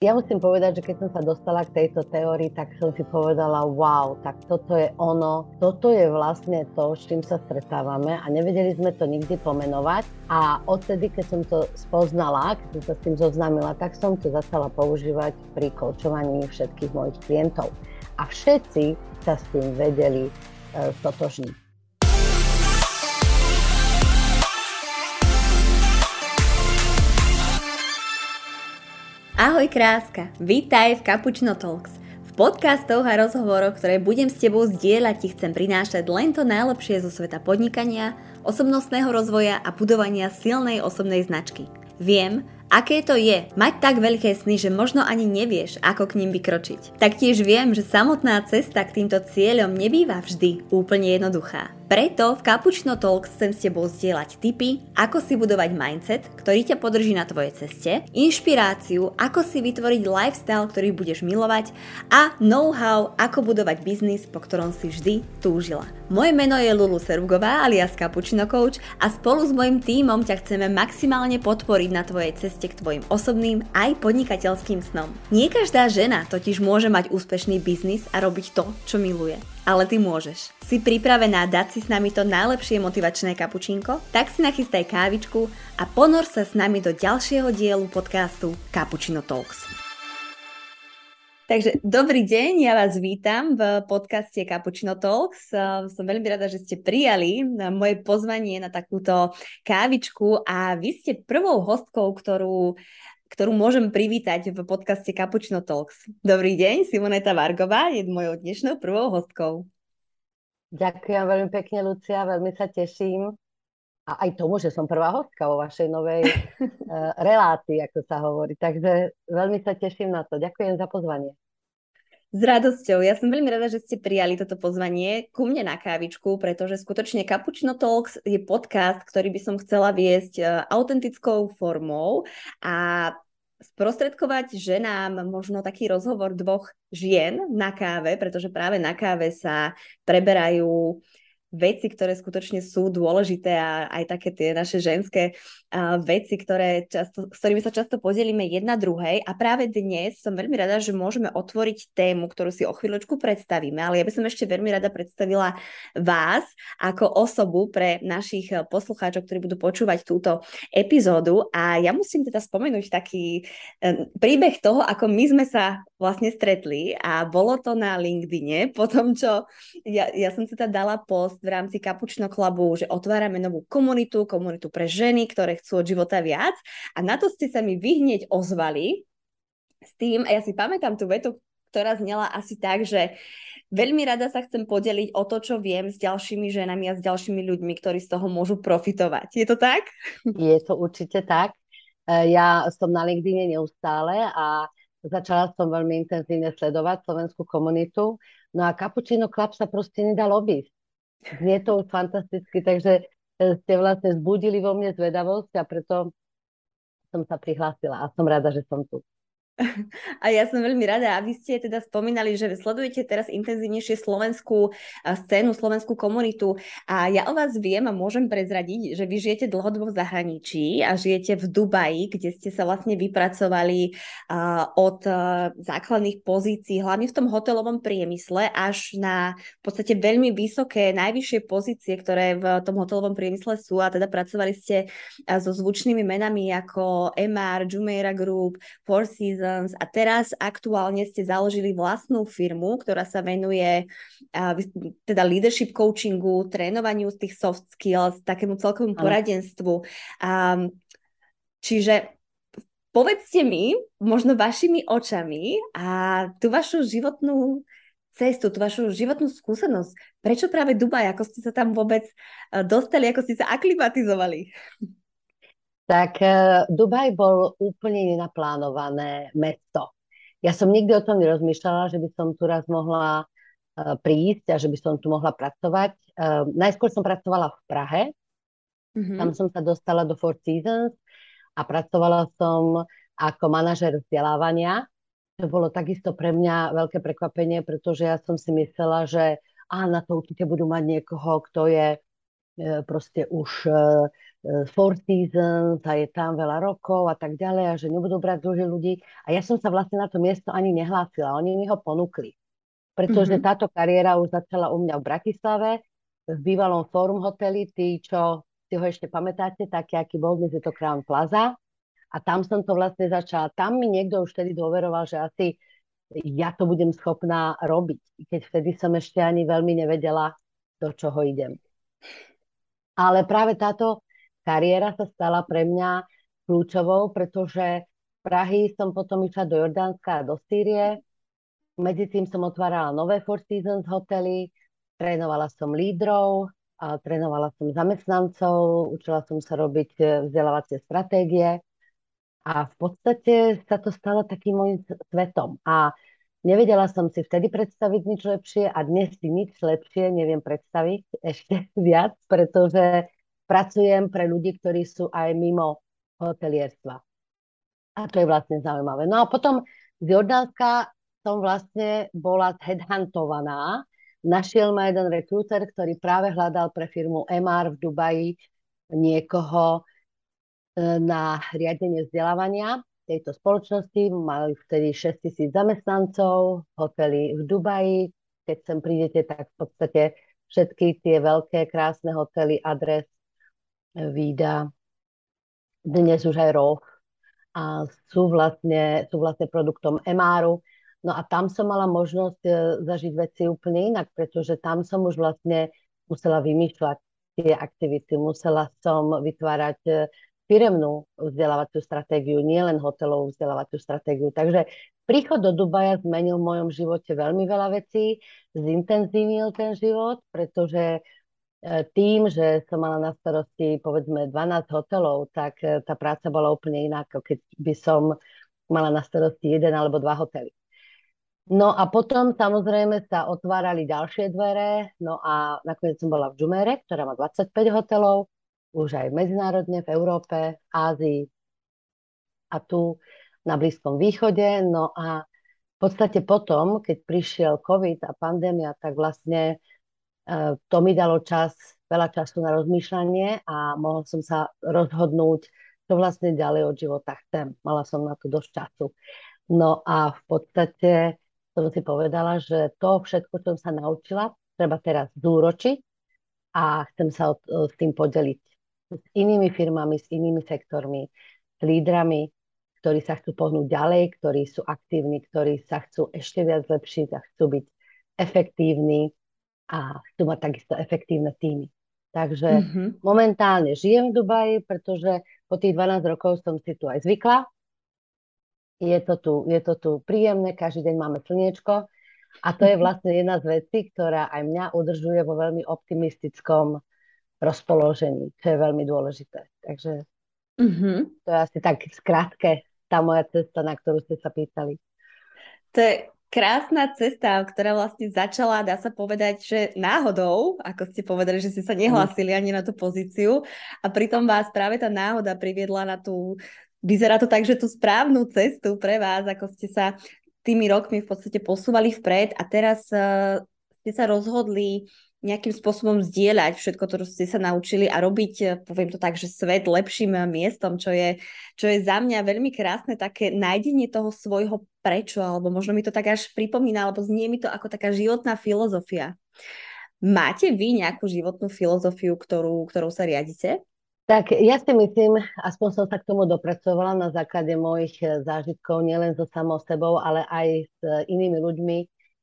Ja musím povedať, že keď som sa dostala k tejto teórii, tak som si povedala, wow, tak toto je ono, toto je vlastne to, s čím sa stretávame a nevedeli sme to nikdy pomenovať. A odtedy, keď som to spoznala, keď som sa s tým zoznámila, tak som to začala používať pri koučovaní všetkých mojich klientov. A všetci sa s tým vedeli e, stotožniť. Ahoj kráska, vítaj v Cappuccino Talks. V podcastoch a rozhovoroch, ktoré budem s tebou zdieľať, ti chcem prinášať len to najlepšie zo sveta podnikania, osobnostného rozvoja a budovania silnej osobnej značky. Viem, aké to je mať tak veľké sny, že možno ani nevieš, ako k ním vykročiť. Taktiež viem, že samotná cesta k týmto cieľom nebýva vždy úplne jednoduchá. Preto v Cappuccino Talks chcem s tebou zdieľať tipy, ako si budovať mindset, ktorý ťa podrží na tvojej ceste, inšpiráciu, ako si vytvoriť lifestyle, ktorý budeš milovať a know-how, ako budovať biznis, po ktorom si vždy túžila. Moje meno je Lulu Servgová alias Cappuccino Coach a spolu s mojim tímom ťa chceme maximálne podporiť na tvojej ceste k tvojim osobným aj podnikateľským snom. Nie každá žena totiž môže mať úspešný biznis a robiť to, čo miluje ale ty môžeš. Si pripravená dať si s nami to najlepšie motivačné kapučínko? Tak si nachystaj kávičku a ponor sa s nami do ďalšieho dielu podcastu Cappuccino Talks. Takže dobrý deň, ja vás vítam v podcaste Cappuccino Talks. Som veľmi rada, že ste prijali moje pozvanie na takúto kávičku a vy ste prvou hostkou, ktorú ktorú môžem privítať v podcaste Cappuccino Talks. Dobrý deň, Simoneta Vargová je mojou dnešnou prvou hostkou. Ďakujem veľmi pekne, Lucia, veľmi sa teším. A aj tomu, že som prvá hostka vo vašej novej uh, relácii, ako sa hovorí. Takže veľmi sa teším na to. Ďakujem za pozvanie. S radosťou. Ja som veľmi rada, že ste prijali toto pozvanie ku mne na kávičku, pretože skutočne Cappuccino Talks je podcast, ktorý by som chcela viesť e, autentickou formou a sprostredkovať ženám možno taký rozhovor dvoch žien na káve, pretože práve na káve sa preberajú veci, ktoré skutočne sú dôležité a aj také tie naše ženské uh, veci, ktoré často, s ktorými sa často podelíme jedna druhej. A práve dnes som veľmi rada, že môžeme otvoriť tému, ktorú si o chvíľočku predstavíme, ale ja by som ešte veľmi rada predstavila vás ako osobu pre našich poslucháčov, ktorí budú počúvať túto epizódu. A ja musím teda spomenúť taký um, príbeh toho, ako my sme sa vlastne stretli a bolo to na LinkedIne, po tom, čo ja, ja som teda dala post v rámci Kapučno Clubu, že otvárame novú komunitu, komunitu pre ženy, ktoré chcú od života viac a na to ste sa mi vy ozvali s tým, a ja si pamätám tú vetu, ktorá znela asi tak, že veľmi rada sa chcem podeliť o to, čo viem s ďalšími ženami a s ďalšími ľuďmi, ktorí z toho môžu profitovať. Je to tak? Je to určite tak. E, ja som na LinkedIn neustále a začala som veľmi intenzívne sledovať slovenskú komunitu. No a Cappuccino Club sa proste nedal obísť. Znie to fantasticky, takže e, ste vlastne zbudili vo mne zvedavosť a preto som sa prihlásila a som rada, že som tu. A ja som veľmi rada. A vy ste teda spomínali, že sledujete teraz intenzívnejšie slovenskú scénu, slovenskú komunitu. A ja o vás viem a môžem prezradiť, že vy žijete dlhodobo v zahraničí a žijete v Dubaji, kde ste sa vlastne vypracovali od základných pozícií, hlavne v tom hotelovom priemysle, až na v podstate veľmi vysoké, najvyššie pozície, ktoré v tom hotelovom priemysle sú. A teda pracovali ste so zvučnými menami ako MR, Jumeirah Group, Four Seasons, Renaissance a teraz aktuálne ste založili vlastnú firmu, ktorá sa venuje teda leadership coachingu, trénovaniu tých soft skills, takému celkovému poradenstvu. Čiže povedzte mi, možno vašimi očami a tú vašu životnú cestu, tú vašu životnú skúsenosť. Prečo práve Dubaj? Ako ste sa tam vôbec dostali? Ako ste sa aklimatizovali? Tak uh, Dubaj bol úplne nenaplánované mesto. Ja som nikdy o tom nerozmýšľala, že by som tu raz mohla uh, prísť a že by som tu mohla pracovať. Uh, najskôr som pracovala v Prahe, mm-hmm. tam som sa dostala do Four Seasons a pracovala som ako manažer vzdelávania. To bolo takisto pre mňa veľké prekvapenie, pretože ja som si myslela, že á, na to určite budú mať niekoho, kto je proste už Four Seasons a je tam veľa rokov a tak ďalej a že nebudú brať dlhých ľudí. A ja som sa vlastne na to miesto ani nehlásila. Oni mi ho ponúkli. Pretože mm-hmm. táto kariéra už začala u mňa v Bratislave, v bývalom Forum hoteli, tí, čo si ho ešte pamätáte, taký, aký bol, dnes je to Crown Plaza. A tam som to vlastne začala. Tam mi niekto už vtedy dôveroval, že asi ja to budem schopná robiť, keď vtedy som ešte ani veľmi nevedela, do čoho idem. Ale práve táto kariéra sa stala pre mňa kľúčovou, pretože Prahy som potom išla do Jordánska a do Sýrie. Medzi tým som otvárala nové Four Seasons hotely, trénovala som lídrov, a trénovala som zamestnancov, učila som sa robiť e, vzdelávacie stratégie a v podstate sa to stalo takým môjim svetom. A nevedela som si vtedy predstaviť nič lepšie a dnes si nič lepšie neviem predstaviť ešte viac, pretože pracujem pre ľudí, ktorí sú aj mimo hotelierstva. A to je vlastne zaujímavé. No a potom z Jordánska som vlastne bola headhuntovaná. Našiel ma jeden rekrúter, ktorý práve hľadal pre firmu MR v Dubaji niekoho, na riadenie vzdelávania tejto spoločnosti. Mali vtedy 6 tisíc zamestnancov, hotely v Dubaji. Keď sem prídete, tak v podstate všetky tie veľké, krásne hotely, adres, Vída, dnes už aj ROH a sú vlastne, sú vlastne produktom MR-u. No a tam som mala možnosť e, zažiť veci úplne inak, pretože tam som už vlastne musela vymýšľať tie aktivity, musela som vytvárať e, firemnú vzdelávaciu stratégiu, nielen hotelovú vzdelávaciu stratégiu. Takže príchod do Dubaja zmenil v mojom živote veľmi veľa vecí, zintenzívnil ten život, pretože e, tým, že som mala na starosti povedzme 12 hotelov, tak e, tá práca bola úplne iná, ako keď by som mala na starosti jeden alebo dva hotely. No a potom samozrejme sa otvárali ďalšie dvere, no a nakoniec som bola v Džumere, ktorá má 25 hotelov, už aj medzinárodne v Európe, v Ázii a tu na Blízkom východe. No a v podstate potom, keď prišiel COVID a pandémia, tak vlastne e, to mi dalo čas, veľa času na rozmýšľanie a mohol som sa rozhodnúť, čo vlastne ďalej od života chcem. Mala som na to dosť času. No a v podstate som si povedala, že to všetko, čo som sa naučila, treba teraz zúročiť a chcem sa s tým podeliť s inými firmami, s inými sektormi, s lídrami, ktorí sa chcú pohnúť ďalej, ktorí sú aktívni, ktorí sa chcú ešte viac zlepšiť a chcú byť efektívni a chcú mať takisto efektívne týmy. Takže mm-hmm. momentálne žijem v Dubaji, pretože po tých 12 rokov som si tu aj zvykla. Je to tu, je to tu príjemné, každý deň máme slniečko a to je vlastne jedna z vecí, ktorá aj mňa udržuje vo veľmi optimistickom rozpoložení, čo je veľmi dôležité. Takže mm-hmm. to je asi tak skrátke tá moja cesta, na ktorú ste sa pýtali. To je krásna cesta, ktorá vlastne začala, dá sa povedať, že náhodou, ako ste povedali, že ste sa nehlásili ani na tú pozíciu a pritom vás práve tá náhoda priviedla na tú, vyzerá to tak, že tú správnu cestu pre vás, ako ste sa tými rokmi v podstate posúvali vpred a teraz uh, ste sa rozhodli nejakým spôsobom zdieľať všetko čo ste sa naučili a robiť, eh, poviem to tak, že svet lepším eh, miestom, čo je, čo je za mňa veľmi krásne také nájdenie toho svojho prečo, alebo možno mi to tak až pripomína, alebo znie mi to ako taká životná filozofia. Máte vy nejakú životnú filozofiu, ktorú, ktorou sa riadite? Tak ja si myslím, aspoň som sa k tomu dopracovala na základe mojich eh, zážitkov, nielen so samou sebou, ale aj s inými ľuďmi,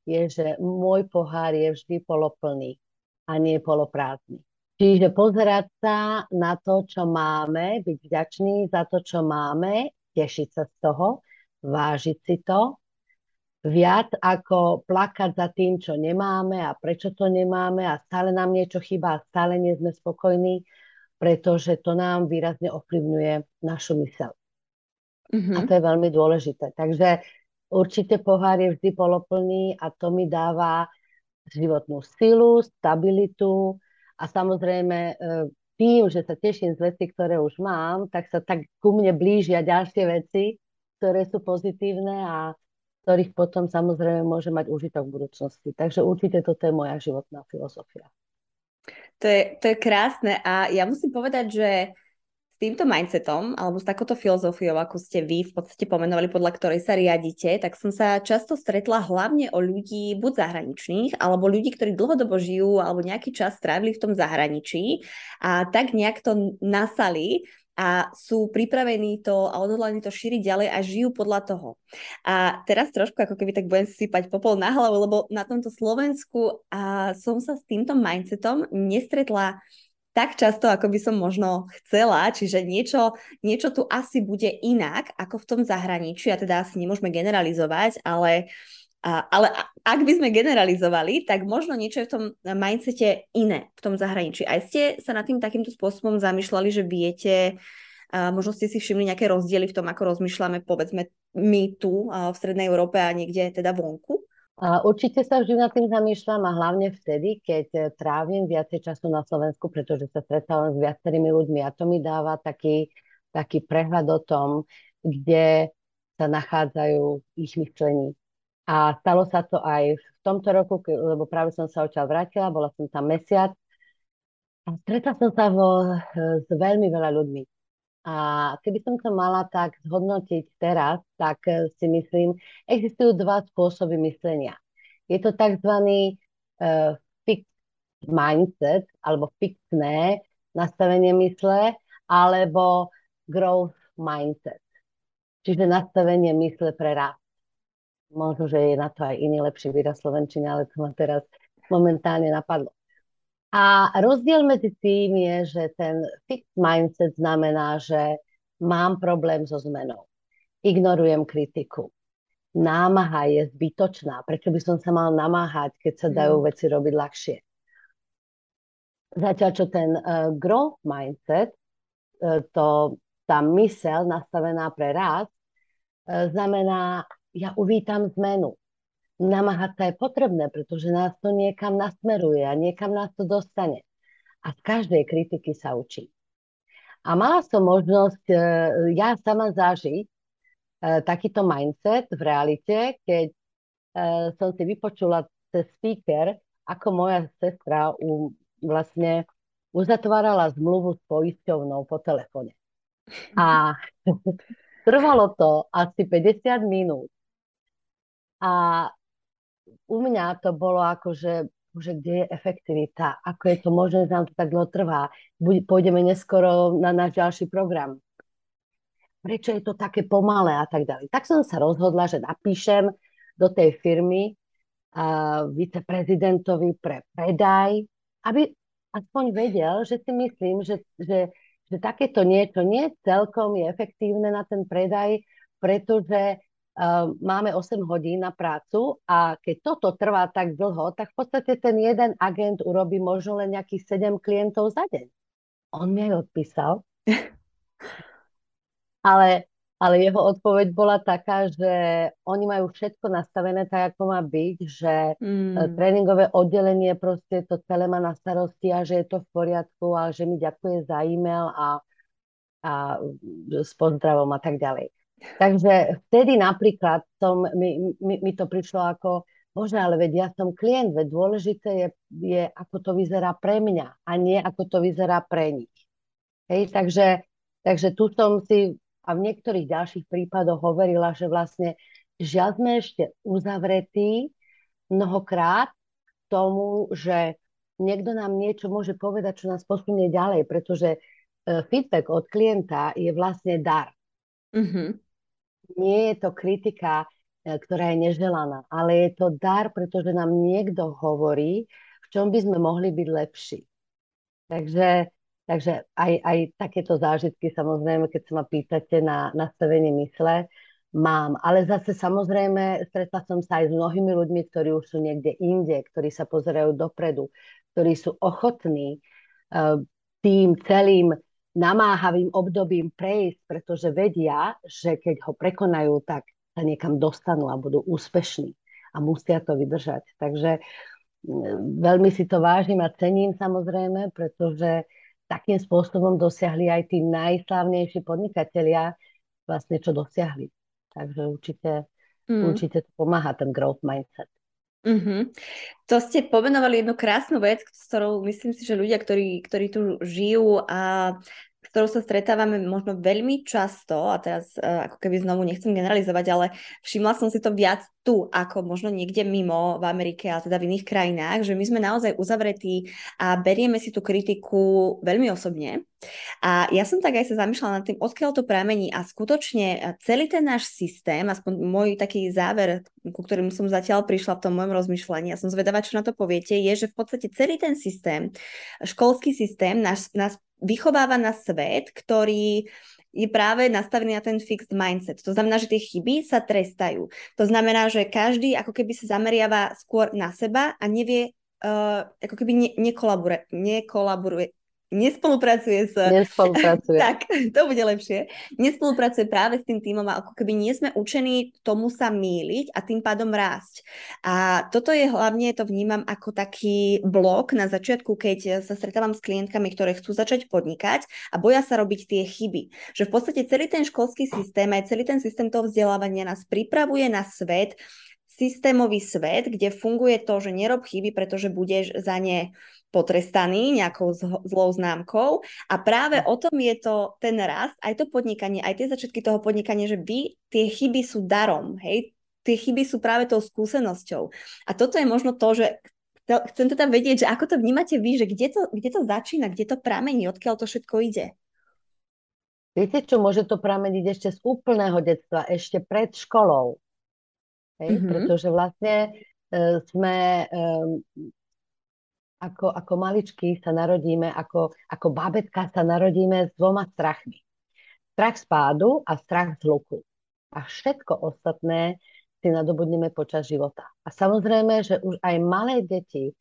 je, že môj pohár je vždy poloplný a nie poloprázdny. Čiže pozerať sa na to, čo máme, byť vďačný za to, čo máme, tešiť sa z toho, vážiť si to, viac ako plakať za tým, čo nemáme a prečo to nemáme a stále nám niečo chýba a stále nie sme spokojní, pretože to nám výrazne ovplyvňuje našu mysel. Mm-hmm. A to je veľmi dôležité. Takže určite pohár je vždy poloplný a to mi dáva životnú silu, stabilitu a samozrejme e, tým, že sa teším z veci, ktoré už mám, tak sa tak ku mne blížia ďalšie veci, ktoré sú pozitívne a ktorých potom samozrejme môže mať užitok v budúcnosti. Takže určite toto je moja životná filozofia. To je, to je krásne a ja musím povedať, že s týmto mindsetom alebo s takouto filozofiou, ako ste vy v podstate pomenovali, podľa ktorej sa riadite, tak som sa často stretla hlavne o ľudí buď zahraničných, alebo ľudí, ktorí dlhodobo žijú alebo nejaký čas strávili v tom zahraničí a tak nejak to nasali a sú pripravení to a odhodlaní to šíriť ďalej a žijú podľa toho. A teraz trošku ako keby tak budem sypať popol na hlavu, lebo na tomto Slovensku a som sa s týmto mindsetom nestretla tak často, ako by som možno chcela, čiže niečo, niečo tu asi bude inak ako v tom zahraničí, a teda asi nemôžeme generalizovať, ale, ale ak by sme generalizovali, tak možno niečo je v tom mindsete iné v tom zahraničí. Aj ste sa nad tým takýmto spôsobom zamýšľali, že viete, možno ste si všimli nejaké rozdiely v tom, ako rozmýšľame, povedzme, my tu v Strednej Európe a niekde teda vonku? Určite sa vždy nad tým zamýšľam a hlavne vtedy, keď eh, trávim viacej času na Slovensku, pretože sa stretávam s viacerými ľuďmi a to mi dáva taký, taký prehľad o tom, kde sa nachádzajú ich myšlení. A stalo sa to aj v tomto roku, lebo práve som sa odtiaľ vrátila, bola som tam mesiac a stretla som sa vo, eh, s veľmi veľa ľuďmi. A keby som to mala tak zhodnotiť teraz, tak eh, si myslím, existujú dva spôsoby myslenia. Je to tzv. Uh, fixed mindset, alebo fixné nastavenie mysle, alebo growth mindset. Čiže nastavenie mysle pre rast. Možno, že je na to aj iný lepší výraz slovenčine, ale to ma teraz momentálne napadlo. A rozdiel medzi tým je, že ten fixed mindset znamená, že mám problém so zmenou. Ignorujem kritiku. Námaha je zbytočná. Prečo by som sa mal namáhať, keď sa dajú mm. veci robiť ľahšie? Zatiaľ, čo ten uh, growth mindset, uh, to, tá mysel nastavená pre rast, uh, znamená, ja uvítam zmenu namáhať sa je potrebné, pretože nás to niekam nasmeruje a niekam nás to dostane. A z každej kritiky sa učí. A mala som možnosť e, ja sama zažiť e, takýto mindset v realite, keď e, som si vypočula cez speaker, ako moja sestra u, vlastne uzatvárala zmluvu s poisťovnou po telefóne. A trvalo to asi 50 minút. A u mňa to bolo ako, že, že kde je efektivita, ako je to možné, že nám to tak dlho trvá. Pôjdeme neskoro na náš ďalší program. Prečo je to také pomalé a tak ďalej. Tak som sa rozhodla, že napíšem do tej firmy uh, viceprezidentovi pre predaj, aby aspoň vedel, že si myslím, že, že, že takéto niečo nie celkom je efektívne na ten predaj, pretože máme 8 hodín na prácu a keď toto trvá tak dlho, tak v podstate ten jeden agent urobí možno len nejakých 7 klientov za deň. On mi aj odpísal. ale, ale jeho odpoveď bola taká, že oni majú všetko nastavené tak, ako má byť, že mm. tréningové oddelenie proste to celé má na starosti a že je to v poriadku a že mi ďakuje za e-mail a, a s pozdravom a tak ďalej. Takže vtedy napríklad som, mi, mi, mi to prišlo ako, bože, ale veď ja som klient, veď dôležité je, je, ako to vyzerá pre mňa a nie ako to vyzerá pre nich. Hej, takže, takže tu som si a v niektorých ďalších prípadoch hovorila, že vlastne žiaľ sme ešte uzavretí mnohokrát tomu, že niekto nám niečo môže povedať, čo nás posunie ďalej, pretože e, feedback od klienta je vlastne dar. Mm-hmm nie je to kritika, e, ktorá je neželaná, ale je to dar, pretože nám niekto hovorí, v čom by sme mohli byť lepší. Takže, takže aj, aj takéto zážitky, samozrejme, keď sa ma pýtate na nastavenie mysle, mám. Ale zase samozrejme stretla som sa aj s mnohými ľuďmi, ktorí už sú niekde inde, ktorí sa pozerajú dopredu, ktorí sú ochotní uh, tým celým namáhavým obdobím prejsť, pretože vedia, že keď ho prekonajú, tak sa niekam dostanú a budú úspešní a musia to vydržať. Takže mm, veľmi si to vážim a cením samozrejme, pretože takým spôsobom dosiahli aj tí najslávnejší podnikatelia vlastne, čo dosiahli. Takže určite, mm. určite to pomáha ten growth mindset. Mm-hmm. To ste pomenovali jednu krásnu vec, s ktorou myslím si, že ľudia, ktorí, ktorí tu žijú a ktorou sa stretávame možno veľmi často, a teraz uh, ako keby znovu nechcem generalizovať, ale všimla som si to viac tu, ako možno niekde mimo v Amerike, a teda v iných krajinách, že my sme naozaj uzavretí a berieme si tú kritiku veľmi osobne. A ja som tak aj sa zamýšľala nad tým, odkiaľ to pramení a skutočne e, celý ten náš systém, aspoň môj taký záver, ku ktorým som zatiaľ prišla v tom môjom rozmýšľaní, ja som zvedavá, čo na to poviete, je, že v podstate celý ten systém, školský systém nás, nás vychováva na svet, ktorý je práve nastavený na ten fixed mindset. To znamená, že tie chyby sa trestajú. To znamená, že každý ako keby sa zameriava skôr na seba a nevie, uh, ako keby ne, nekolaboruje, nekolaboruje, nespolupracuje s... Nespolupracuje. tak, to bude lepšie. Nespolupracuje práve s tým týmom a ako keby nie sme učení tomu sa míliť a tým pádom rásť. A toto je hlavne, to vnímam ako taký blok na začiatku, keď sa stretávam s klientkami, ktoré chcú začať podnikať a boja sa robiť tie chyby. Že v podstate celý ten školský systém, aj celý ten systém toho vzdelávania nás pripravuje na svet, systémový svet, kde funguje to, že nerob chyby, pretože budeš za ne potrestaný nejakou zlou známkou a práve o tom je to ten rast, aj to podnikanie, aj tie začiatky toho podnikania, že vy, tie chyby sú darom, hej, tie chyby sú práve tou skúsenosťou. A toto je možno to, že chcem teda vedieť, že ako to vnímate vy, že kde to, kde to začína, kde to pramení, odkiaľ to všetko ide? Viete čo, môže to prameniť ešte z úplného detstva, ešte pred školou. Hej? Mm-hmm. Pretože vlastne e, sme e, ako, ako maličky sa narodíme, ako, ako babetka sa narodíme s dvoma strachmi. Strach z pádu a strach z luku. A všetko ostatné si nadobudneme počas života. A samozrejme, že už aj malé deti,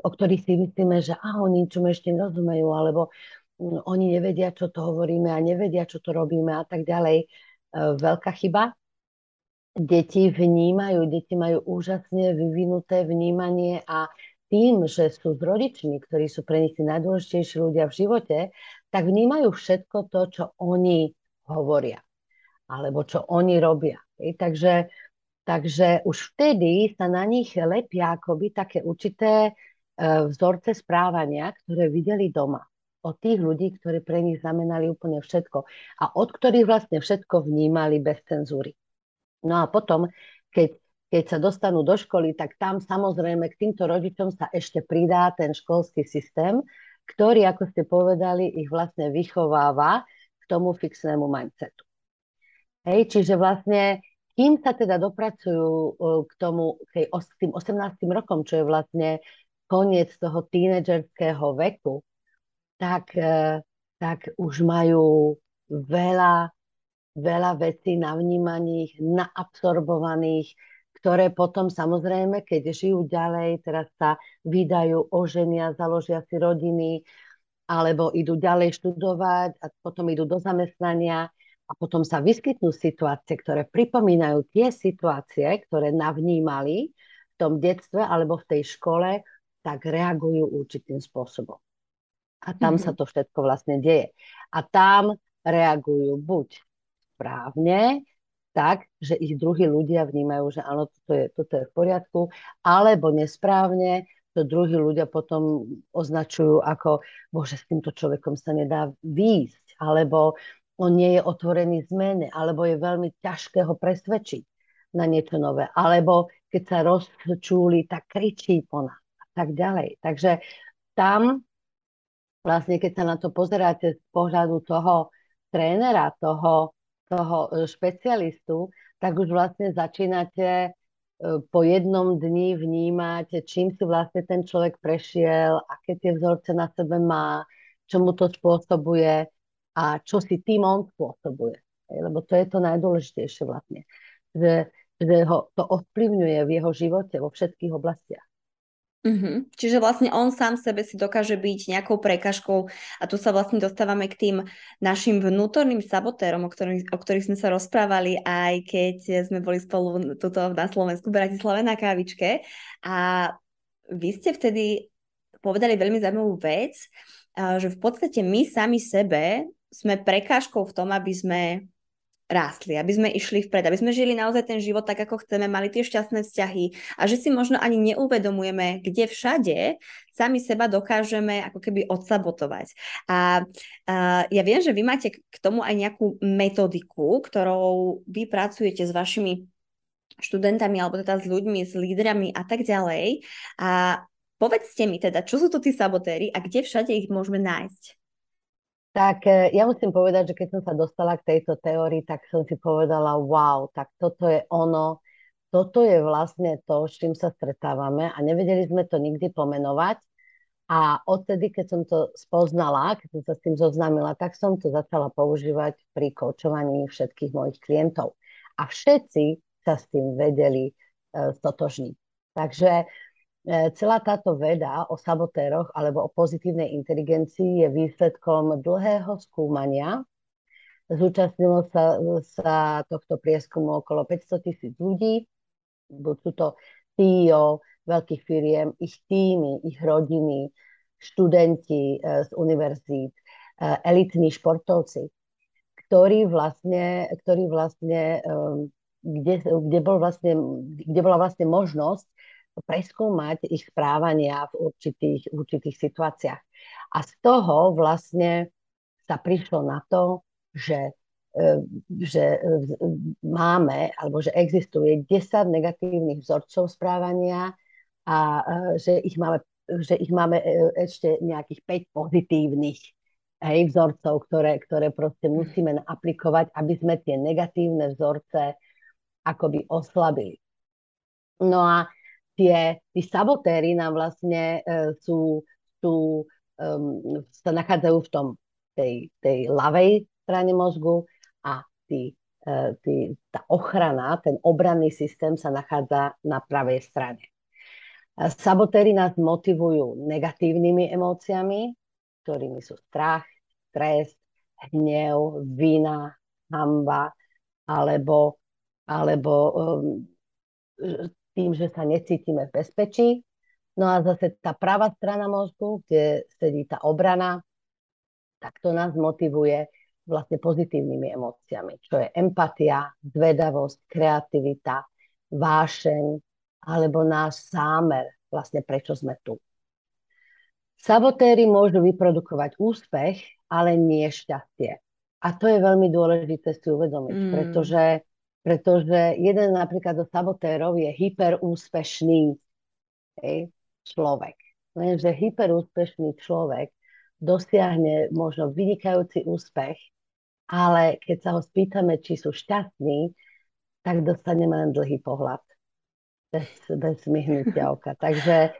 o ktorých si myslíme, že a oni ničom ešte nerozumejú, alebo mm, oni nevedia, čo to hovoríme a nevedia, čo to robíme a tak ďalej. E, veľká chyba. Deti vnímajú, deti majú úžasne vyvinuté vnímanie a tým, že sú s rodičmi, ktorí sú pre nich tí najdôležitejší ľudia v živote, tak vnímajú všetko to, čo oni hovoria alebo čo oni robia. Takže, takže už vtedy sa na nich lepia akoby také určité e, vzorce správania, ktoré videli doma od tých ľudí, ktorí pre nich znamenali úplne všetko a od ktorých vlastne všetko vnímali bez cenzúry. No a potom, keď keď sa dostanú do školy, tak tam samozrejme k týmto rodičom sa ešte pridá ten školský systém, ktorý, ako ste povedali, ich vlastne vychováva k tomu fixnému mindsetu. Hej, čiže vlastne, kým sa teda dopracujú k tomu, k tým 18 rokom, čo je vlastne koniec toho tínedžerského veku, tak, e, tak už majú veľa, veľa vecí navnímaných, naabsorbovaných, ktoré potom samozrejme, keď žijú ďalej, teraz sa vydajú, oženia, založia si rodiny, alebo idú ďalej študovať a potom idú do zamestnania a potom sa vyskytnú situácie, ktoré pripomínajú tie situácie, ktoré navnímali v tom detstve alebo v tej škole, tak reagujú určitým spôsobom. A tam mm-hmm. sa to všetko vlastne deje. A tam reagujú buď správne, tak, že ich druhí ľudia vnímajú, že áno, toto je, toto je v poriadku, alebo nesprávne, to druhí ľudia potom označujú ako, bože, s týmto človekom sa nedá výjsť, alebo on nie je otvorený zmene, alebo je veľmi ťažké ho presvedčiť na niečo nové, alebo keď sa rozčúli, tak kričí po nás a tak ďalej. Takže tam vlastne, keď sa na to pozeráte z pohľadu toho trénera, toho toho e, špecialistu, tak už vlastne začínate e, po jednom dni vnímať, čím si vlastne ten človek prešiel, aké tie vzorce na sebe má, čo mu to spôsobuje a čo si tým on spôsobuje. Lebo to je to najdôležitejšie vlastne. Že, že ho to ovplyvňuje v jeho živote vo všetkých oblastiach. Uh-huh. Čiže vlastne on sám sebe si dokáže byť nejakou prekažkou a tu sa vlastne dostávame k tým našim vnútorným sabotérom, o ktorých, o ktorých sme sa rozprávali aj keď sme boli spolu tuto na Slovensku Bratislave na kávičke a vy ste vtedy povedali veľmi zaujímavú vec, že v podstate my sami sebe sme prekážkou v tom, aby sme rástli, aby sme išli vpred, aby sme žili naozaj ten život tak, ako chceme, mali tie šťastné vzťahy a že si možno ani neuvedomujeme, kde všade sami seba dokážeme ako keby odsabotovať. A, a ja viem, že vy máte k tomu aj nejakú metodiku, ktorou vy pracujete s vašimi študentami alebo teda s ľuďmi, s lídrami a tak ďalej. A povedzte mi teda, čo sú to tí sabotéry a kde všade ich môžeme nájsť? Tak e, ja musím povedať, že keď som sa dostala k tejto teórii, tak som si povedala, wow, tak toto je ono, toto je vlastne to, s čím sa stretávame a nevedeli sme to nikdy pomenovať. A odtedy, keď som to spoznala, keď som sa s tým zoznámila, tak som to začala používať pri koučovaní všetkých mojich klientov. A všetci sa s tým vedeli uh, stotožniť. Takže E, celá táto veda o sabotéroch alebo o pozitívnej inteligencii je výsledkom dlhého skúmania. Zúčastnilo sa, sa tohto prieskumu okolo 500 tisíc ľudí. Sú to CEO veľkých firiem, ich týmy, ich rodiny, študenti e, z univerzít, e, elitní športovci, ktorí vlastne, ktorí vlastne kde, kde, bol vlastne, kde bola vlastne možnosť preskúmať ich správania v určitých, určitých situáciách. A z toho vlastne sa prišlo na to, že, e, že máme, alebo že existuje 10 negatívnych vzorcov správania a e, že ich máme, že ich máme e, ešte nejakých 5 pozitívnych hej, vzorcov, ktoré, ktoré proste musíme aplikovať, aby sme tie negatívne vzorce akoby oslabili. No a tie, tí sabotéry nám vlastne uh, sú, sú um, sa nachádzajú v tom tej, tej ľavej strane mozgu a tí, uh, tí, tá ochrana, ten obranný systém sa nachádza na pravej strane. Sabotéry nás motivujú negatívnymi emóciami, ktorými sú strach, stres, hnev, vina, hamba, alebo, alebo um, tým, že sa necítime v bezpečí. No a zase tá pravá strana mozgu, kde sedí tá obrana, tak to nás motivuje vlastne pozitívnymi emóciami, čo je empatia, zvedavosť, kreativita, vášeň alebo náš zámer, vlastne prečo sme tu. Sabotéry môžu vyprodukovať úspech, ale nie šťastie. A to je veľmi dôležité si uvedomiť, mm. pretože pretože jeden napríklad zo sabotérov je hyperúspešný hej, človek. Lenže hyperúspešný človek dosiahne možno vynikajúci úspech, ale keď sa ho spýtame, či sú šťastní, tak dostaneme len dlhý pohľad. Bez, bez myhnutia oka. Takže,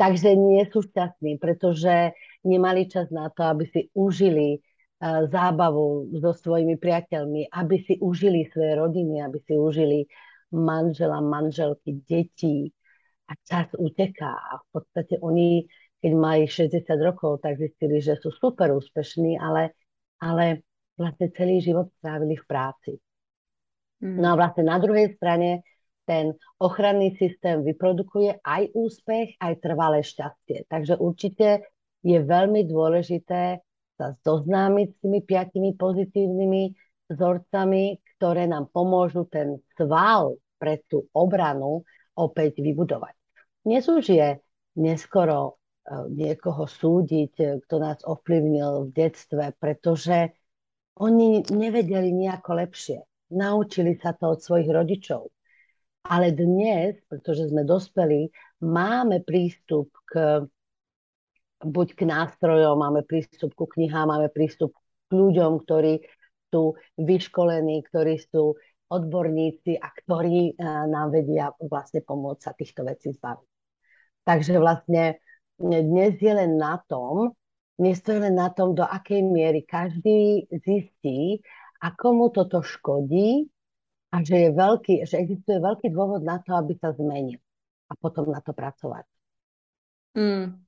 takže nie sú šťastní, pretože nemali čas na to, aby si užili zábavu so svojimi priateľmi, aby si užili svoje rodiny, aby si užili manžela, manželky, detí a čas uteká. A v podstate oni, keď mali 60 rokov, tak zistili, že sú super úspešní, ale, ale vlastne celý život strávili v práci. Mm. No a vlastne na druhej strane ten ochranný systém vyprodukuje aj úspech, aj trvalé šťastie. Takže určite je veľmi dôležité sa zoznámiť s tými piatimi pozitívnymi vzorcami, ktoré nám pomôžu ten sval pre tú obranu opäť vybudovať. Dnes už je neskoro e, niekoho súdiť, e, kto nás ovplyvnil v detstve, pretože oni nevedeli nejako lepšie. Naučili sa to od svojich rodičov. Ale dnes, pretože sme dospeli, máme prístup k buď k nástrojom, máme prístup ku knihám, máme prístup k ľuďom, ktorí sú vyškolení, ktorí sú odborníci a ktorí eh, nám vedia vlastne pomôcť sa týchto vecí zbaviť. Takže vlastne dnes je len na tom, dnes to je len na tom, do akej miery každý zistí, ako mu toto škodí a že, je veľký, že existuje veľký dôvod na to, aby sa zmenil a potom na to pracovať. Mm.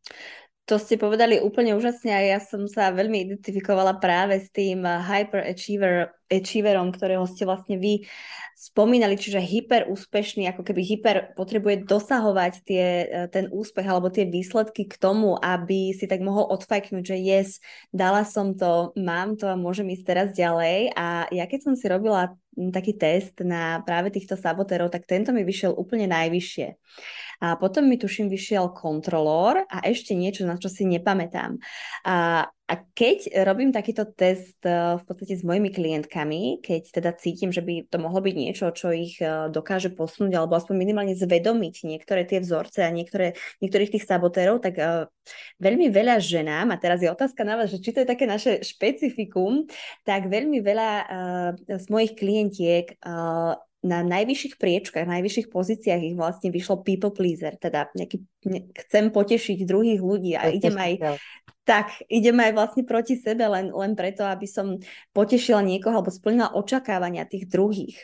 To ste povedali úplne úžasne a ja som sa veľmi identifikovala práve s tým hyperachiever achieverom, ktorého ste vlastne vy spomínali, čiže hyper úspešný, ako keby hyper potrebuje dosahovať tie, e, ten úspech alebo tie výsledky k tomu, aby si tak mohol odfajknúť, že yes, dala som to, mám to a môžem ísť teraz ďalej. A ja keď som si robila taký test na práve týchto sabotérov, tak tento mi vyšiel úplne najvyššie. A potom mi tuším vyšiel kontrolór a ešte niečo, na čo si nepamätám. A, a keď robím takýto test e, v podstate s mojimi klientkami, keď teda cítim, že by to mohlo byť niečo, čo ich e, dokáže posunúť alebo aspoň minimálne zvedomiť niektoré tie vzorce a niektoré, niektorých tých sabotérov, tak uh, veľmi veľa ženám, a teraz je otázka na vás, že či to je také naše špecifikum, tak veľmi veľa z mojich klientiek na najvyšších priečkách, najvyšších pozíciách ich vlastne vyšlo people pleaser, teda nejaký, ne, chcem potešiť druhých ľudí a idem aj tak, idem aj vlastne proti sebe len, len preto, aby som potešila niekoho alebo splnila očakávania tých druhých.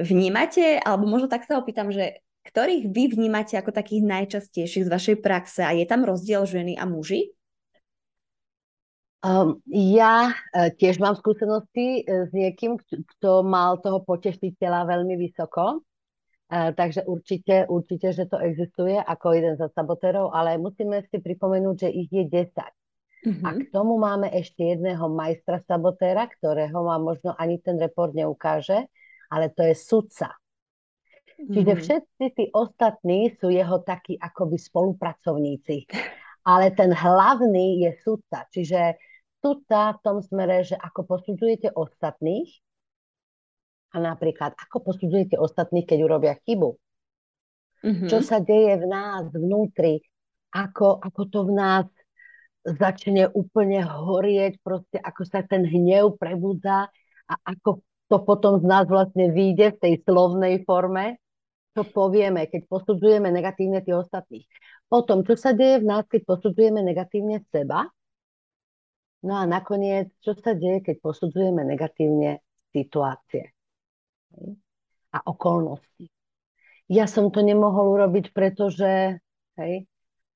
Vnímate, alebo možno tak sa opýtam, že ktorých vy vnímate ako takých najčastejších z vašej praxe a je tam rozdiel ženy a muži? Um, ja uh, tiež mám skúsenosti uh, s niekým, kto mal toho potešiteľa veľmi vysoko, uh, takže určite, určite, že to existuje ako jeden zo sabotérov, ale musíme si pripomenúť, že ich je 10. Mm-hmm. A k tomu máme ešte jedného majstra sabotéra, ktorého vám možno ani ten report neukáže, ale to je sudca. Mm-hmm. Čiže všetci tí ostatní sú jeho takí akoby spolupracovníci. Ale ten hlavný je sudca. Čiže sudca v tom smere, že ako posudzujete ostatných a napríklad ako posudzujete ostatných, keď urobia chybu. Mm-hmm. Čo sa deje v nás vnútri, ako, ako to v nás začne úplne horieť, proste ako sa ten hnev prebudza a ako to potom z nás vlastne vyjde v tej slovnej forme, čo povieme, keď posudzujeme negatívne tých ostatných. Potom, čo sa deje v nás, keď posudzujeme negatívne seba, No a nakoniec, čo sa deje, keď posudzujeme negatívne situácie a okolnosti. Ja som to nemohol urobiť, pretože hej,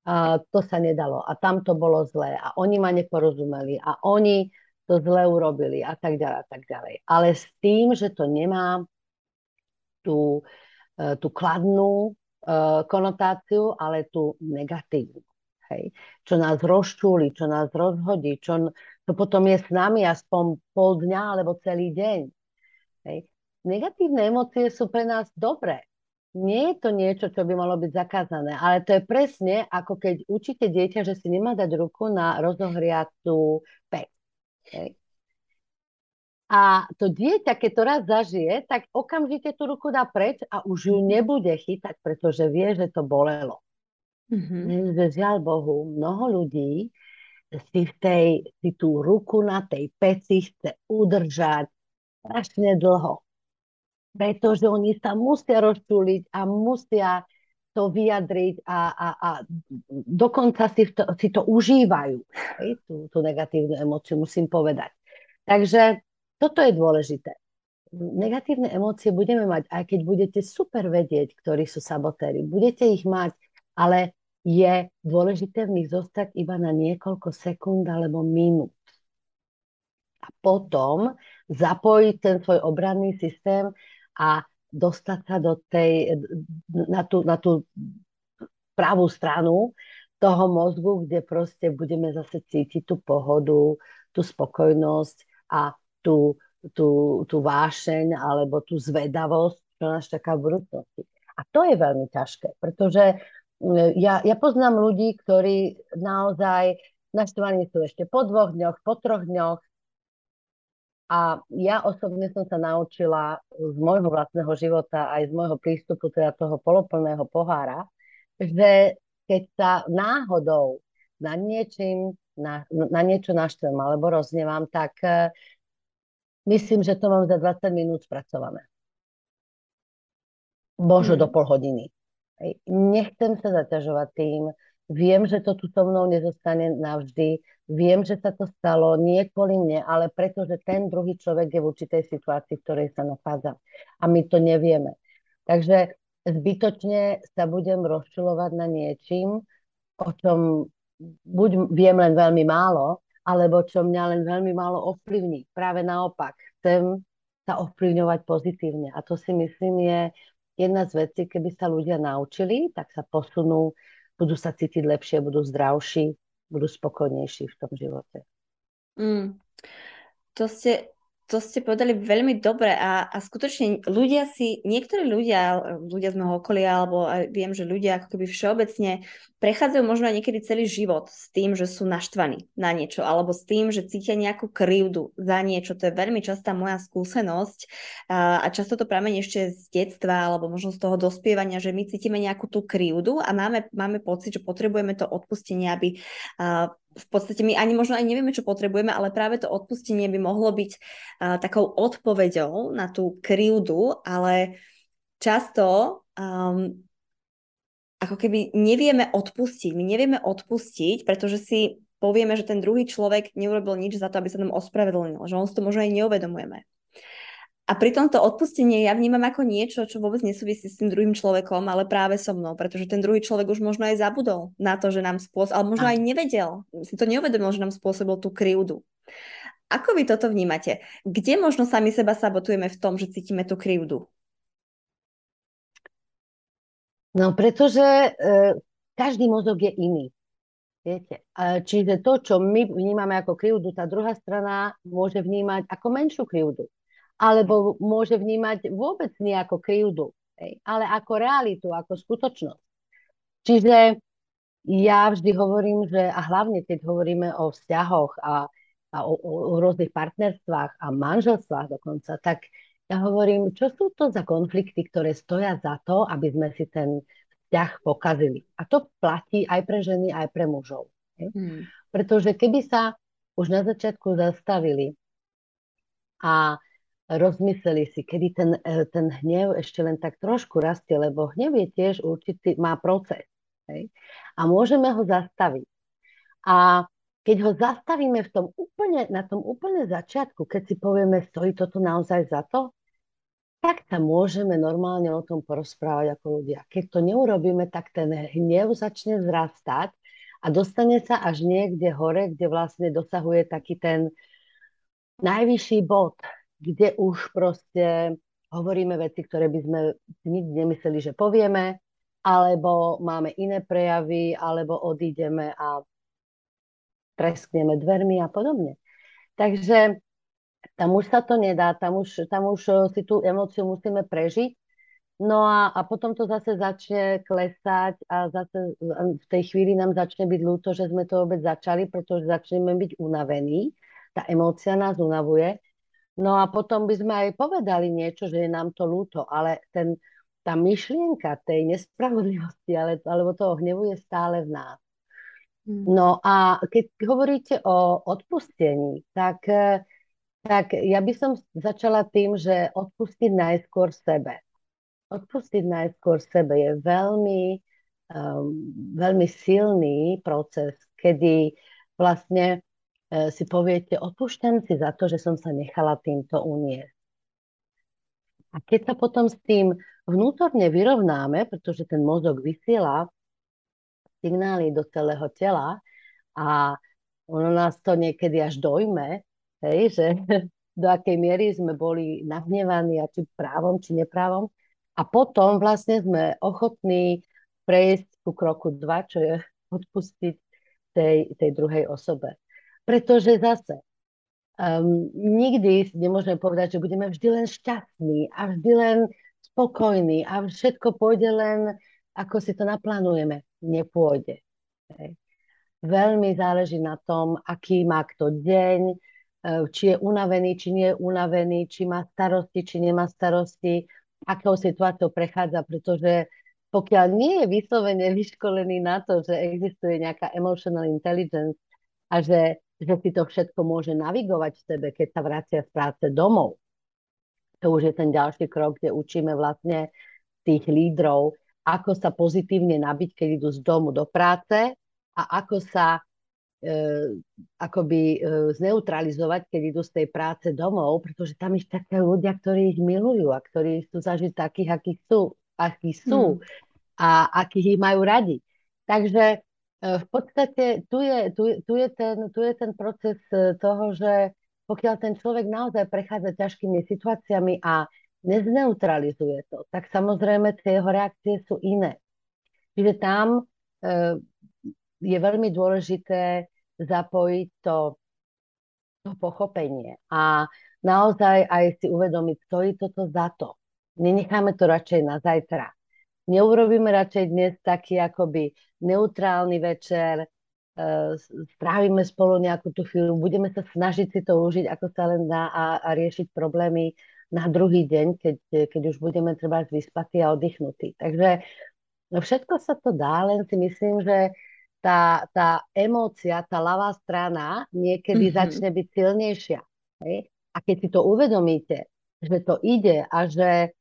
a to sa nedalo a tam to bolo zlé a oni ma neporozumeli a oni to zle urobili a tak ďalej a tak ďalej. Ale s tým, že to nemá tú, e, tú kladnú uh, konotáciu, ale tú negatívnu. Hej. Čo nás rozčúli, čo nás rozhodí, čo to potom je s nami aspoň pol dňa alebo celý deň. Hej. Negatívne emócie sú pre nás dobré. Nie je to niečo, čo by malo byť zakázané, ale to je presne ako keď učíte dieťa, že si nemá dať ruku na rozohriatú pec. Hej. A to dieťa, keď to raz zažije, tak okamžite tú ruku dá preč a už ju nebude chytať, pretože vie, že to bolelo. Mm-hmm. Žiaľ Bohu, mnoho ľudí si, v tej, si tú ruku na tej peci chce udržať strašne dlho. Pretože oni sa musia rozčúliť a musia to vyjadriť a, a, a dokonca si to, si to užívajú, hej, tú, tú negatívnu emóciu, musím povedať. Takže toto je dôležité. Negatívne emócie budeme mať, aj keď budete super vedieť, ktorí sú sabotéri. Budete ich mať, ale je dôležité v nich zostať iba na niekoľko sekúnd alebo minút. A potom zapojiť ten svoj obranný systém a dostať sa do tej, na, tú, na tú pravú stranu toho mozgu, kde proste budeme zase cítiť tú pohodu, tú spokojnosť a tú, tú, tú vášeň alebo tú zvedavosť, čo nás čaká v budúcnosti. A to je veľmi ťažké, pretože ja, ja poznám ľudí, ktorí naozaj naštvaní sú ešte po dvoch dňoch, po troch dňoch. A ja osobne som sa naučila z môjho vlastného života, aj z môjho prístupu, teda toho poloplného pohára, že keď sa náhodou na niečím, na, na niečo naštvem alebo roznevám, tak uh, myslím, že to mám za 20 minút spracované. Možno hmm. do pol hodiny. Nechcem sa zaťažovať tým. Viem, že to tu so mnou nezostane navždy. Viem, že sa to stalo nie kvôli mne, ale preto, že ten druhý človek je v určitej situácii, v ktorej sa nachádza. A my to nevieme. Takže zbytočne sa budem rozčulovať na niečím, o čom buď viem len veľmi málo, alebo čo mňa len veľmi málo ovplyvní. Práve naopak, chcem sa ovplyvňovať pozitívne. A to si myslím je jedna z vecí, keby sa ľudia naučili, tak sa posunú, budú sa cítiť lepšie, budú zdravší, budú spokojnejší v tom živote. Mm. To ste to ste povedali veľmi dobre a, a skutočne ľudia si, niektorí ľudia, ľudia z môjho okolia, alebo viem, že ľudia ako keby všeobecne prechádzajú možno aj niekedy celý život s tým, že sú naštvaní na niečo, alebo s tým, že cítia nejakú krivdu za niečo. To je veľmi častá moja skúsenosť a, a často to pramení ešte z detstva, alebo možno z toho dospievania, že my cítime nejakú tú krivdu a máme, máme pocit, že potrebujeme to odpustenie, aby a, v podstate my ani možno aj nevieme, čo potrebujeme, ale práve to odpustenie by mohlo byť uh, takou odpoveďou na tú krivdu, ale často um, ako keby nevieme odpustiť. My nevieme odpustiť, pretože si povieme, že ten druhý človek neurobil nič za to, aby sa nám ospravedlnil, že on si to možno aj neuvedomujeme. A pri tomto odpustenie ja vnímam ako niečo, čo vôbec nesúvisí s tým druhým človekom, ale práve so mnou, pretože ten druhý človek už možno aj zabudol na to, že nám spôsobil, ale možno aj nevedel, si to neuvedomil, že nám spôsobil tú krivdu. Ako vy toto vnímate? Kde možno sami seba sabotujeme v tom, že cítime tú krivdu? No, pretože e, každý mozog je iný. Viete? Čiže to, čo my vnímame ako krivdu, tá druhá strana môže vnímať ako menšiu krivdu alebo môže vnímať vôbec nie ako krivdu, hej, ale ako realitu, ako skutočnosť. Čiže ja vždy hovorím, že a hlavne keď hovoríme o vzťahoch a, a o, o rôznych partnerstvách a manželstvách dokonca, tak ja hovorím, čo sú to za konflikty, ktoré stoja za to, aby sme si ten vzťah pokazili. A to platí aj pre ženy, aj pre mužov. Hej? Hmm. Pretože keby sa už na začiatku zastavili a rozmysleli si, kedy ten, e, ten hnev ešte len tak trošku rastie, lebo hnev je tiež určitý, má proces. Hej? A môžeme ho zastaviť. A keď ho zastavíme v tom úplne, na tom úplne začiatku, keď si povieme, stojí toto naozaj za to, tak sa môžeme normálne o tom porozprávať ako ľudia. Keď to neurobíme, tak ten hnev začne vzrastať a dostane sa až niekde hore, kde vlastne dosahuje taký ten najvyšší bod, kde už proste hovoríme veci, ktoré by sme nikdy nemysleli, že povieme, alebo máme iné prejavy, alebo odídeme a treskneme dvermi a podobne. Takže tam už sa to nedá, tam už, tam už eh, si tú emóciu musíme prežiť. No a, a potom to zase začne klesať a zase v tej chvíli nám začne byť ľúto, že sme to vôbec začali, pretože začneme byť unavení. Tá emócia nás unavuje No a potom by sme aj povedali niečo, že je nám to ľúto, ale ten, tá myšlienka tej nespravodlivosti ale, alebo toho hnevu je stále v nás. Mm. No a keď hovoríte o odpustení, tak, tak ja by som začala tým, že odpustiť najskôr sebe. Odpustiť najskôr sebe je veľmi, um, veľmi silný proces, kedy vlastne E, si poviete, odpúšťam si za to, že som sa nechala týmto uniesť. A keď sa potom s tým vnútorne vyrovnáme, pretože ten mozog vysiela signály do celého tela a ono nás to niekedy až dojme, hej, že do akej miery sme boli nahnevaní a či právom, či neprávom. A potom vlastne sme ochotní prejsť ku kroku 2, čo je odpustiť tej, tej druhej osobe. Pretože zase um, nikdy nemôžeme povedať, že budeme vždy len šťastní a vždy len spokojní a všetko pôjde len, ako si to naplánujeme. Nepôjde. Hej. Veľmi záleží na tom, aký má kto deň, e, či je unavený, či nie je unavený, či má starosti, či nemá starosti, akou situáciou prechádza, pretože pokiaľ nie je vyslovene vyškolený na to, že existuje nejaká emotional intelligence a že že si to všetko môže navigovať v sebe, keď sa vracia z práce domov. To už je ten ďalší krok, kde učíme vlastne tých lídrov, ako sa pozitívne nabiť, keď idú z domu do práce a ako sa e, akoby e, zneutralizovať, keď idú z tej práce domov, pretože tam ich také ľudia, ktorí ich milujú a ktorí sú zažiť takých, akí sú, akí sú hmm. a akých ich majú radi. Takže v podstate tu je, tu, tu, je ten, tu je ten proces e, toho, že pokiaľ ten človek naozaj prechádza ťažkými situáciami a nezneutralizuje to, tak samozrejme tie jeho reakcie sú iné. Čiže tam e, je veľmi dôležité zapojiť to, to pochopenie a naozaj aj si uvedomiť, stojí toto za to. Nenecháme to radšej na zajtra. Neurobíme radšej dnes taký akoby neutrálny večer, uh, strávime spolu nejakú tú chvíľu, budeme sa snažiť si to užiť, ako sa len dá a, a riešiť problémy na druhý deň, keď, keď už budeme treba vyspatí a oddychnutí. Takže no všetko sa to dá, len si myslím, že tá, tá emócia, tá ľavá strana niekedy mm-hmm. začne byť silnejšia. Hej? A keď si to uvedomíte, že to ide a že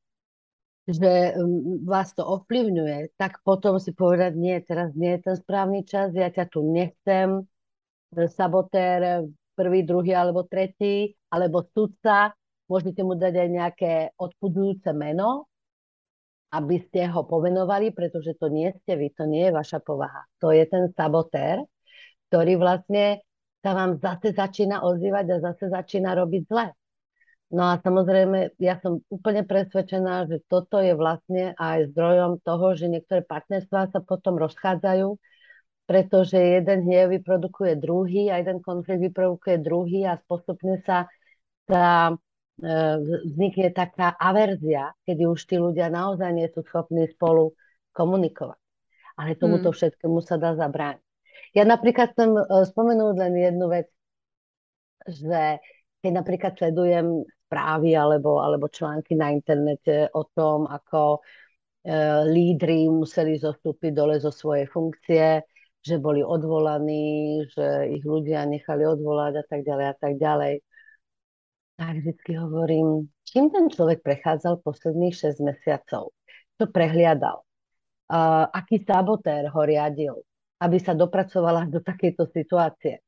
že mm, vás to ovplyvňuje, tak potom si povedať, nie, teraz nie je ten správny čas, ja ťa tu nechcem, sabotér prvý, druhý alebo tretí, alebo sudca, môžete mu dať aj nejaké odpudzujúce meno, aby ste ho pomenovali, pretože to nie ste vy, to nie je vaša povaha. To je ten sabotér, ktorý vlastne sa vám zase začína ozývať a zase začína robiť zle. No a samozrejme, ja som úplne presvedčená, že toto je vlastne aj zdrojom toho, že niektoré partnerstvá sa potom rozchádzajú, pretože jeden hnev vyprodukuje druhý a jeden konflikt vyprodukuje druhý a postupne sa, sa e, vznikne taká averzia, kedy už tí ľudia naozaj nie sú schopní spolu komunikovať. Ale tomuto hmm. všetkému sa dá zabrániť. Ja napríklad chcem e, spomenúť len jednu vec, že keď napríklad sledujem správy alebo, alebo články na internete o tom, ako e, lídry museli zostúpiť dole zo svojej funkcie, že boli odvolaní, že ich ľudia nechali odvolať a tak ďalej a tak ďalej. Tak vždy hovorím, čím ten človek prechádzal posledných 6 mesiacov, čo prehliadal, uh, aký sabotér ho riadil, aby sa dopracovala do takejto situácie.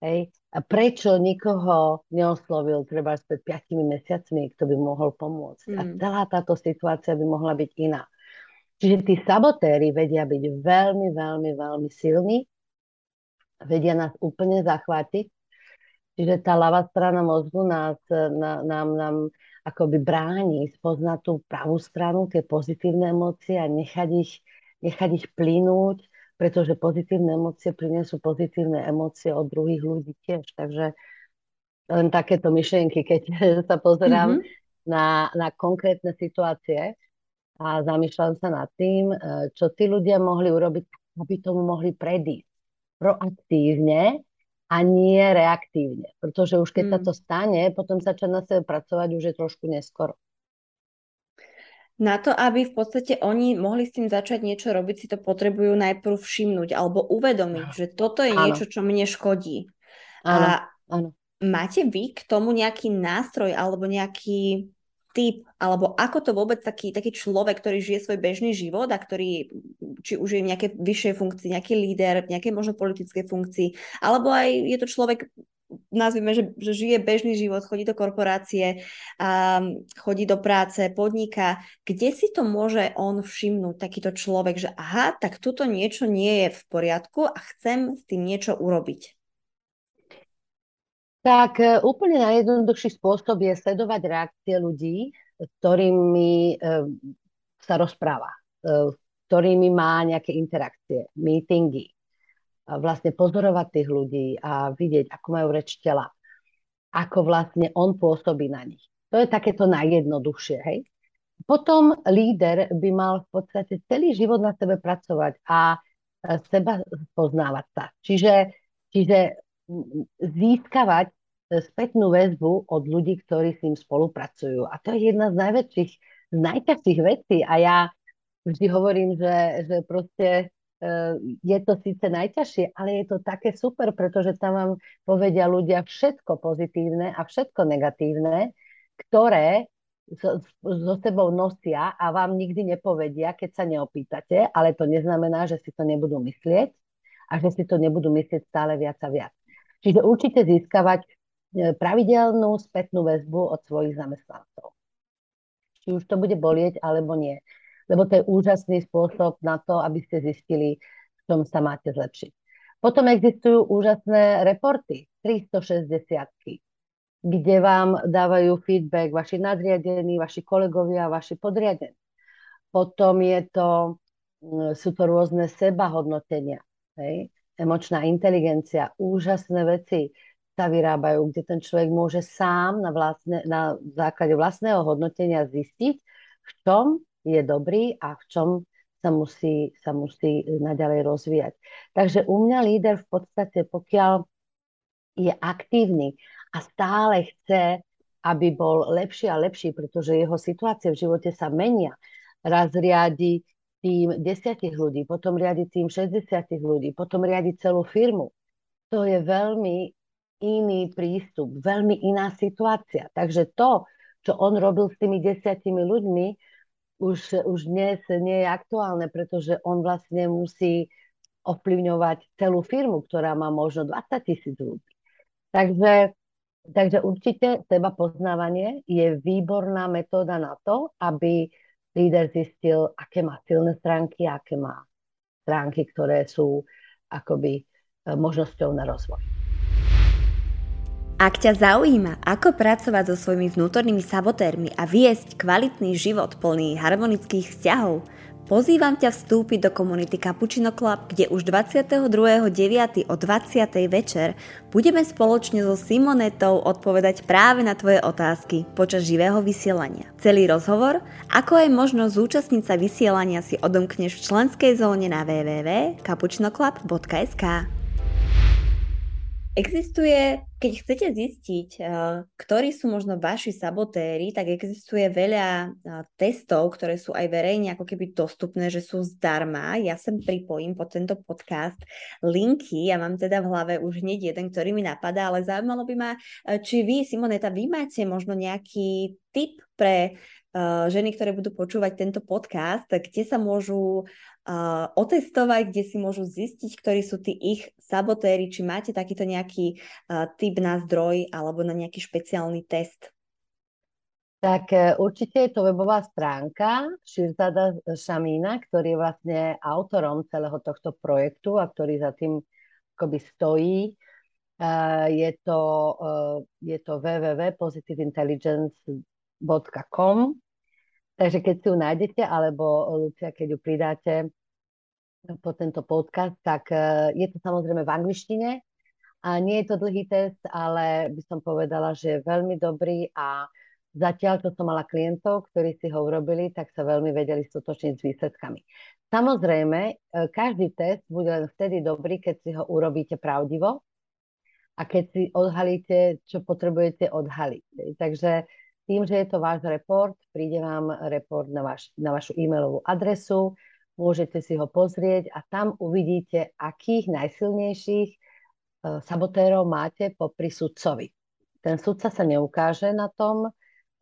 Hej. A prečo nikoho neoslovil treba pred 5 mesiacmi, kto by mohol pomôcť. Mm. A celá táto situácia by mohla byť iná. Čiže tí sabotéry vedia byť veľmi, veľmi, veľmi silní, vedia nás úplne zachvátiť. Čiže tá ľavá strana mozgu nás, na, nám, nám akoby bráni spoznať tú pravú stranu, tie pozitívne emócie a nechať ich, nechať ich plynúť pretože pozitívne emócie prinesú pozitívne emócie od druhých ľudí tiež. Takže len takéto myšlienky, keď sa pozerám mm-hmm. na, na konkrétne situácie a zamýšľam sa nad tým, e, čo tí ľudia mohli urobiť, aby tomu mohli predísť proaktívne a nie reaktívne. Pretože už keď mm. sa to stane, potom začať na sebe pracovať už je trošku neskoro na to, aby v podstate oni mohli s tým začať niečo robiť, si to potrebujú najprv všimnúť alebo uvedomiť, že toto je niečo, čo mne škodí. Áno, a áno. máte vy k tomu nejaký nástroj alebo nejaký typ, alebo ako to vôbec taký, taký človek, ktorý žije svoj bežný život a ktorý, či už je v nejakej vyššej funkcii, nejaký líder, v nejakej možno politickej funkcii, alebo aj je to človek nazvime, že, že žije bežný život, chodí do korporácie, um, chodí do práce, podniká, kde si to môže on všimnúť, takýto človek, že aha, tak tuto niečo nie je v poriadku a chcem s tým niečo urobiť? Tak e, úplne najjednoduchší spôsob je sledovať reakcie ľudí, ktorými e, sa rozpráva, e, ktorými má nejaké interakcie, meetingy vlastne pozorovať tých ľudí a vidieť, ako majú reč tela, ako vlastne on pôsobí na nich. To je takéto najjednoduchšie, hej. Potom líder by mal v podstate celý život na sebe pracovať a seba poznávať sa. Čiže, čiže získavať spätnú väzbu od ľudí, ktorí s ním spolupracujú. A to je jedna z najväčších, z najťažších vecí. A ja vždy hovorím, že, že proste je to síce najťažšie, ale je to také super, pretože tam vám povedia ľudia všetko pozitívne a všetko negatívne, ktoré so sebou nosia a vám nikdy nepovedia, keď sa neopýtate, ale to neznamená, že si to nebudú myslieť a že si to nebudú myslieť stále viac a viac. Čiže určite získavať eh, pravidelnú spätnú väzbu od svojich zamestnancov. Či už to bude bolieť, alebo nie lebo to je úžasný spôsob na to, aby ste zistili, v čom sa máte zlepšiť. Potom existujú úžasné reporty, 360 kde vám dávajú feedback vaši nadriadení, vaši kolegovia, vaši podriadení. Potom je to, mm, sú to rôzne sebahodnotenia, hej? emočná inteligencia, úžasné veci sa vyrábajú, kde ten človek môže sám na, vlastne, na základe vlastného hodnotenia zistiť, v čom je dobrý a v čom sa musí, sa musí naďalej rozvíjať. Takže u mňa líder v podstate, pokiaľ je aktívny a stále chce, aby bol lepší a lepší, pretože jeho situácie v živote sa menia. Raz riadi tým desiatich ľudí, potom riadi tým 60 ľudí, potom riadi celú firmu. To je veľmi iný prístup, veľmi iná situácia. Takže to, čo on robil s tými desiatimi ľuďmi, už, už dnes nie je aktuálne, pretože on vlastne musí ovplyvňovať celú firmu, ktorá má možno 20 tisíc ľudí. Takže, takže určite seba poznávanie je výborná metóda na to, aby líder zistil, aké má silné stránky, aké má stránky, ktoré sú akoby e, možnosťou na rozvoj. Ak ťa zaujíma, ako pracovať so svojimi vnútornými sabotérmi a viesť kvalitný život plný harmonických vzťahov, Pozývam ťa vstúpiť do komunity Cappuccino Club, kde už 22.9. o 20. večer budeme spoločne so Simonetou odpovedať práve na tvoje otázky počas živého vysielania. Celý rozhovor, ako aj možnosť zúčastniť sa vysielania si odomkneš v členskej zóne na www.cappuccinoclub.sk. Existuje, keď chcete zistiť, eh, ktorí sú možno vaši sabotéri, tak existuje veľa eh, testov, ktoré sú aj verejne ako keby dostupné, že sú zdarma. Ja sem pripojím pod tento podcast linky. Ja mám teda v hlave už hneď jeden, ktorý mi napadá, ale zaujímalo by ma, eh, či vy, Simoneta, vy máte možno nejaký tip pre ženy, ktoré budú počúvať tento podcast, kde sa môžu otestovať, kde si môžu zistiť, ktorí sú tí ich sabotéri, či máte takýto nejaký uh, typ na zdroj alebo na nejaký špeciálny test? Tak e, určite je to webová stránka Širzada Šamína, ktorý je vlastne autorom celého tohto projektu a ktorý za tým akoby stojí. Je to, je to www.positiveintelligence.com Takže keď si ju nájdete, alebo Lucia, keď ju pridáte po tento podcast, tak e, je to samozrejme v angličtine. A nie je to dlhý test, ale by som povedala, že je veľmi dobrý a zatiaľ, čo som mala klientov, ktorí si ho urobili, tak sa veľmi vedeli stotočniť s výsledkami. Samozrejme, každý test bude len vtedy dobrý, keď si ho urobíte pravdivo a keď si odhalíte, čo potrebujete odhaliť. Takže tým, že je to váš report, príde vám report na, vaš, na vašu e-mailovú adresu, môžete si ho pozrieť a tam uvidíte, akých najsilnejších uh, sabotérov máte po sudcovi. Ten sudca sa neukáže na tom,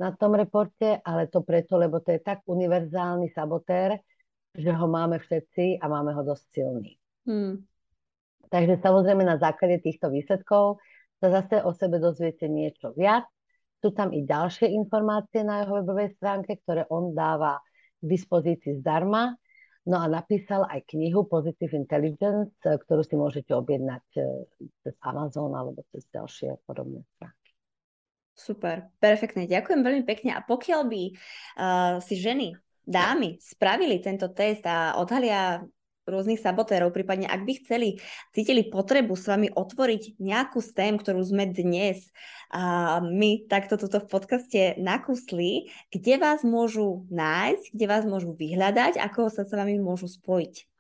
na tom reporte, ale to preto, lebo to je tak univerzálny sabotér, že ho máme všetci a máme ho dosť silný. Hmm. Takže samozrejme na základe týchto výsledkov sa zase o sebe dozviete niečo viac sú tam i ďalšie informácie na jeho webovej stránke, ktoré on dáva k dispozícii zdarma. No a napísal aj knihu Positive Intelligence, ktorú si môžete objednať e, cez Amazon alebo cez ďalšie podobné stránky. Super, perfektne, ďakujem veľmi pekne. A pokiaľ by uh, si ženy, dámy, spravili tento test a odhalia rôznych sabotérov, prípadne ak by chceli, cítili potrebu s vami otvoriť nejakú z tém, ktorú sme dnes a my takto tuto v podcaste nakusli, kde vás môžu nájsť, kde vás môžu vyhľadať, ako sa s vami môžu spojiť?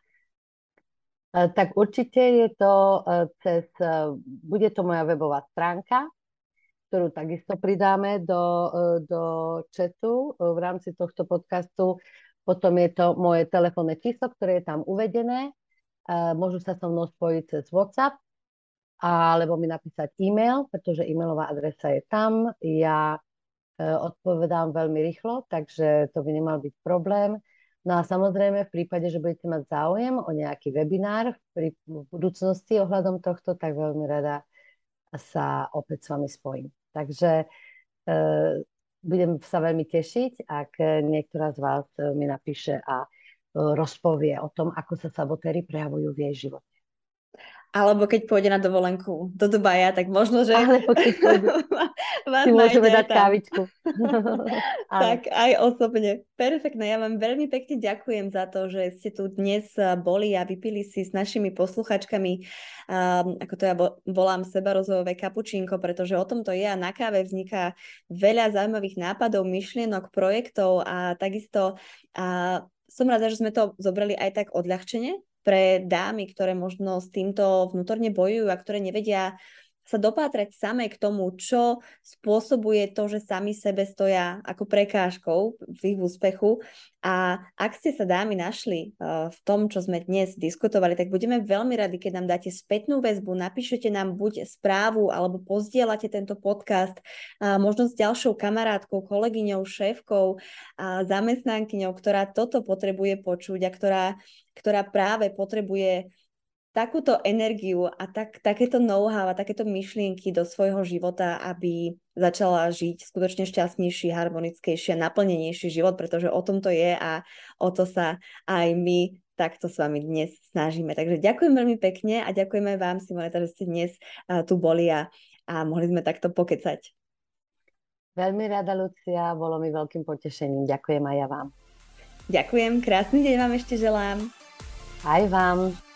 E, tak určite je to e, cez, e, bude to moja webová stránka, ktorú takisto pridáme do, do chatu v rámci tohto podcastu. Potom je to moje telefónne číslo, ktoré je tam uvedené. Môžu sa so mnou spojiť cez WhatsApp alebo mi napísať e-mail, pretože e-mailová adresa je tam. Ja e, odpovedám veľmi rýchlo, takže to by nemal byť problém. No a samozrejme, v prípade, že budete mať záujem o nejaký webinár v budúcnosti ohľadom tohto, tak veľmi rada sa opäť s vami spojím. Takže e, budem sa veľmi tešiť, ak niektorá z vás eh, mi napíše a eh, rozpovie o tom, ako sa sabotéry prejavujú v jej živote. Alebo keď pôjde na dovolenku do Dubaja, tak možno, že... Alebo keď pôjde, si môžeme dať tam. kávičku. tak aj osobne. Perfektné. Ja vám veľmi pekne ďakujem za to, že ste tu dnes eh, boli a vypili si s našimi posluchačkami, um, ako to ja volám seba rozvojové kapučínko, pretože o tom to je a na káve vzniká veľa zaujímavých nápadov, myšlienok, projektov a takisto a som rada, že sme to zobrali aj tak odľahčene, pre dámy, ktoré možno s týmto vnútorne bojujú a ktoré nevedia sa dopátrať samé k tomu, čo spôsobuje to, že sami sebe stoja ako prekážkou v ich úspechu. A ak ste sa dámy našli uh, v tom, čo sme dnes diskutovali, tak budeme veľmi radi, keď nám dáte spätnú väzbu, napíšete nám buď správu alebo pozdielate tento podcast možno s ďalšou kamarátkou, kolegyňou, šéfkou zamestnankyňou, ktorá toto potrebuje počuť a ktorá, ktorá práve potrebuje takúto energiu a tak, takéto know-how a takéto myšlienky do svojho života, aby začala žiť skutočne šťastnejší, harmonickejší a naplnenejší život, pretože o tom to je a o to sa aj my takto s vami dnes snažíme. Takže ďakujem veľmi pekne a ďakujeme vám, Simoneta, že ste dnes tu boli a, a mohli sme takto pokecať. Veľmi rada, Lucia, bolo mi veľkým potešením. Ďakujem aj ja vám. Ďakujem, krásny deň vám ešte želám. Aj vám.